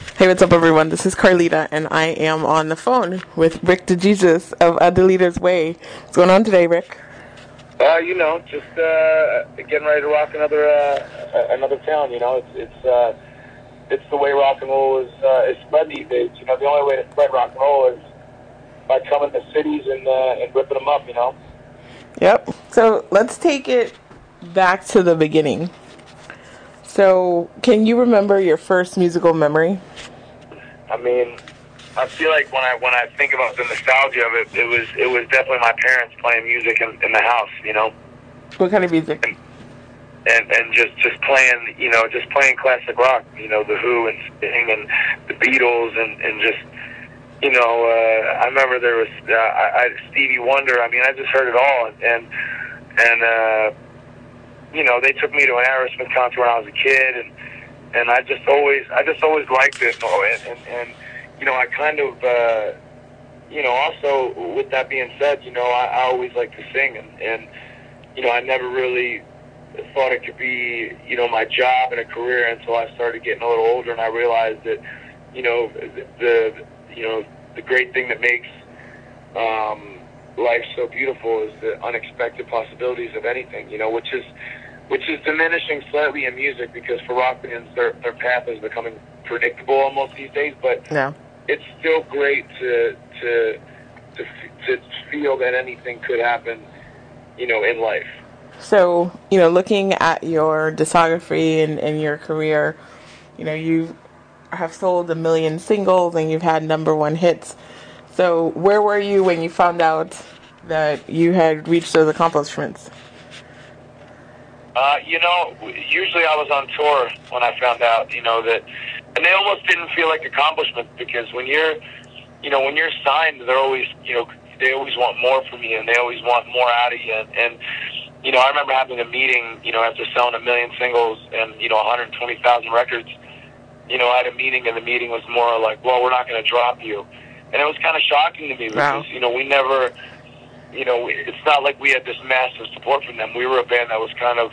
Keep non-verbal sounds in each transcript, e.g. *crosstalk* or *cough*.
Hey, what's up, everyone? This is Carlita, and I am on the phone with Rick DeJesus of Adelita's Way. What's going on today, Rick? Uh, you know, just uh, getting ready to rock another uh, another town. You know, it's it's uh, it's the way rock and roll is uh, is spread these days. You know, the only way to spread rock and roll is by coming to cities and uh, and ripping them up. You know. Yep. So let's take it back to the beginning. So, can you remember your first musical memory? I mean, I feel like when I when I think about the nostalgia of it, it was it was definitely my parents playing music in, in the house. You know. What kind of music? And, and and just just playing, you know, just playing classic rock. You know, the Who and Sting and the Beatles and and just you know, uh, I remember there was uh, I, I, Stevie Wonder. I mean, I just heard it all, and and uh, you know, they took me to an Aerosmith concert when I was a kid, and and I just always I just always liked it, and and, and you know, I kind of. Uh, you know, also with that being said, you know, I, I always like to sing, and, and you know, I never really thought it could be, you know, my job and a career until I started getting a little older, and I realized that, you know, the, the you know, the great thing that makes um, life so beautiful is the unexpected possibilities of anything, you know, which is which is diminishing slightly in music because for rock bands their their path is becoming predictable almost these days, but Yeah. it's still great to to to to feel that anything could happen, you know, in life. So, you know, looking at your discography and, and your career, you know, you have sold a million singles and you've had number one hits. So, where were you when you found out that you had reached those accomplishments? Uh, you know, usually I was on tour when I found out, you know, that, and they almost didn't feel like accomplishments because when you're, you know, when you're signed, they're always, you know, they always want more from you and they always want more out of you. And, and you know, I remember having a meeting, you know, after selling a million singles and, you know, 120,000 records, you know, I had a meeting and the meeting was more like, well, we're not going to drop you. And it was kind of shocking to me because, Wow. you know, we never, you know, it's not like we had this massive support from them. We were a band that was kind of,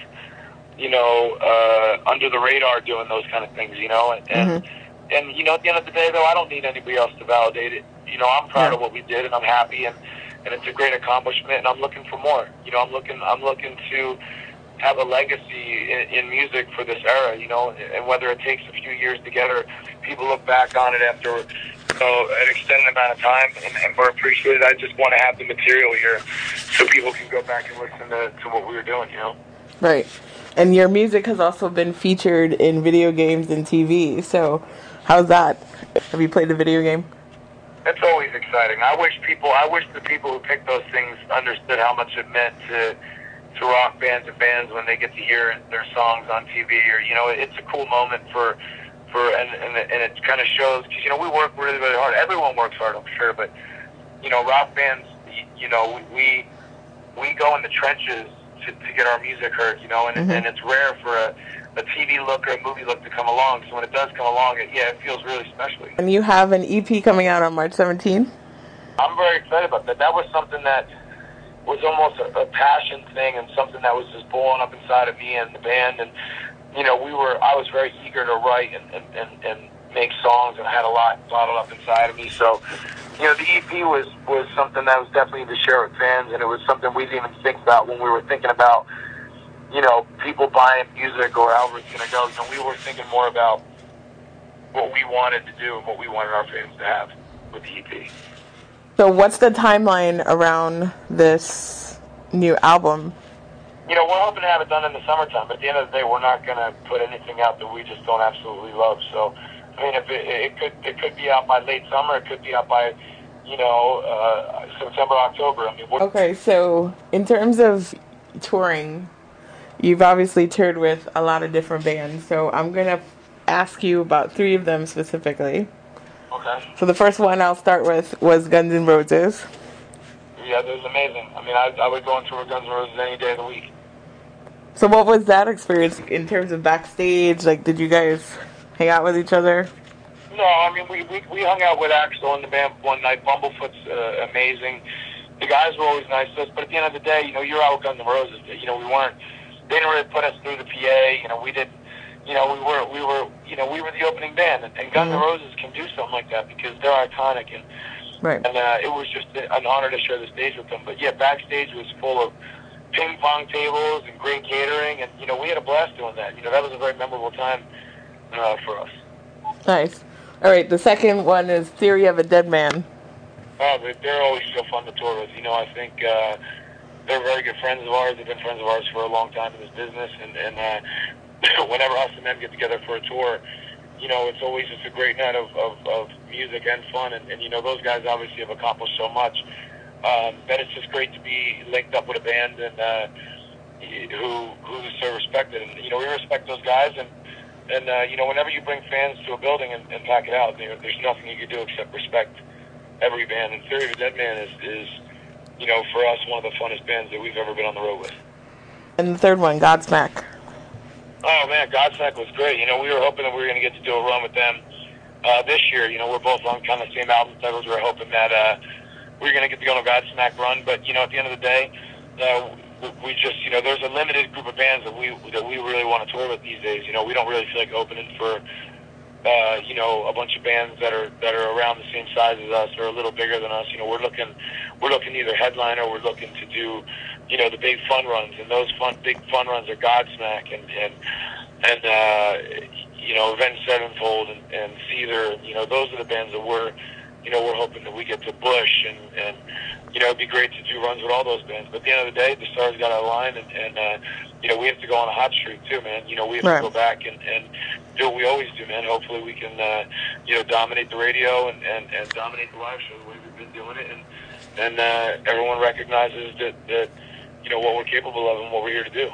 you know, uh, under the radar doing those kind of things, you know, and, and, and, you know, at the end of the day, though, I don't need anybody else to validate it. You know, I'm proud Yeah. of what we did and I'm happy and, and it's a great accomplishment and I'm looking for more. You know, I'm looking, I'm looking to have a legacy in, in music for this era, you know, and whether it takes a few years to get or people look back on it after, know, an extended amount of time and, and we're appreciated. I just want to have the material here so people can go back and listen to, to what we were doing, you know. Right. And your music has also been featured in video games and TV. So, how's that? Have you played the video game? It's always exciting. I wish people, I wish the people who picked those things understood how much it meant to to rock bands and bands when they get to hear their songs on TV. Or you know, it's a cool moment for for and and, and it kind of shows because you know we work really really hard. Everyone works hard, I'm sure, but you know, rock bands, you know, we we go in the trenches to, to get our music heard. You know, and mm-hmm. and it's rare for a a TV look or a movie look to come along. So when it does come along, it, yeah, it feels really special. And you have an EP coming out on March 17th. I'm very excited about that. That was something that was almost a, a passion thing and something that was just blowing up inside of me and the band. And you know, we were I was very eager to write and and and, and make songs, and I had a lot bottled up inside of me. So, you know, the EP was was something that was definitely to share with fans, and it was something we didn't even think about when we were thinking about. You know, people buying music or how it's to go. You know, we were thinking more about what we wanted to do and what we wanted our fans to have with the EP. So, what's the timeline around this new album? You know, we're hoping to have it done in the summertime, but at the end of the day, we're not going to put anything out that we just don't absolutely love. So, I mean, if it, it could it could be out by late summer, it could be out by, you know, uh, September, October. I mean, Okay, so in terms of touring, you've obviously toured with a lot of different bands. So, I'm going to ask you about three of them specifically. okay. So, the first one I'll start with was Guns N' Roses. Yeah, it was amazing. I mean, I, I would go on tour with Guns N' Roses any day of the week. So, what was that experience in terms of backstage? Like, did you guys hang out with each other? No, I mean, we, we, we hung out with Axl and the band one night. Bumblefoot's uh, amazing. The guys were always nice to us, but at the end of the day, you know, you're out with Guns N' Roses. You know, we weren't, they didn't really put us through the PA. You know, we didn't, you know, we were we were you know we were the opening band, and, and Guns N' Mhm. Roses can do something like that because they're iconic, and Right. and uh, it was just an honor to share the stage with them. But yeah, backstage was full of ping pong tables and great catering, and you know we had a blast doing that. You know that was a very memorable time uh, for us. Nice. All right. The second one is Theory of a Dead Man. They- they're always so fun to tour with. You know, I think uh, they're very good friends of ours. They've been friends of ours for a long time in this business, and, and uh, *coughs* whenever us and them get together for a tour, you know, it's always just a great night of, of, of music and fun. And, and you know, those guys obviously have accomplished so much um, that it's just great to be linked up with a band and uh, who who's so respected. And you know, we respect those guys and. And uh, you know, whenever you bring fans to a building and, and pack it out, there, there's nothing you can do except respect every band. And Theory of a Dead Man is, is, you know, for us one of the funnest bands that we've ever been on the road with. And the third one, Godsmack. Oh man, Godsmack was great. You know, we were hoping that we were going to get to do a run with them uh, this year. You know, we're both on kind of the same album titles. We were hoping that uh, we were going to get to go on a run, but you know, at the end of the day, uh, we just, you know, there's a limited group of bands that we that we really want to tour with these days. You know, we don't really feel like opening for. Uh, you know, a bunch of bands that are that are around the same size as us or a little bigger than us. You know, we're looking we're looking either headline or we're looking to do, you know, the big fun runs, and those fun big fun runs are Godsmack and and and uh, you know, Avenged Sevenfold and, and Seether. You know, those are the bands that we're, you know, we're hoping that we get to Bush and and you know, it'd be great to do runs with all those bands. But at the end of the day, the stars got to align, and and uh, you know, we have to go on a hot streak too, man. You know, we have Right. to go back and and do what we always do, man. Hopefully, we can uh, you know dominate the radio and and and dominate the live show the way we've been doing it, and and uh, everyone recognizes that that you know what we're capable of and what we're here to do.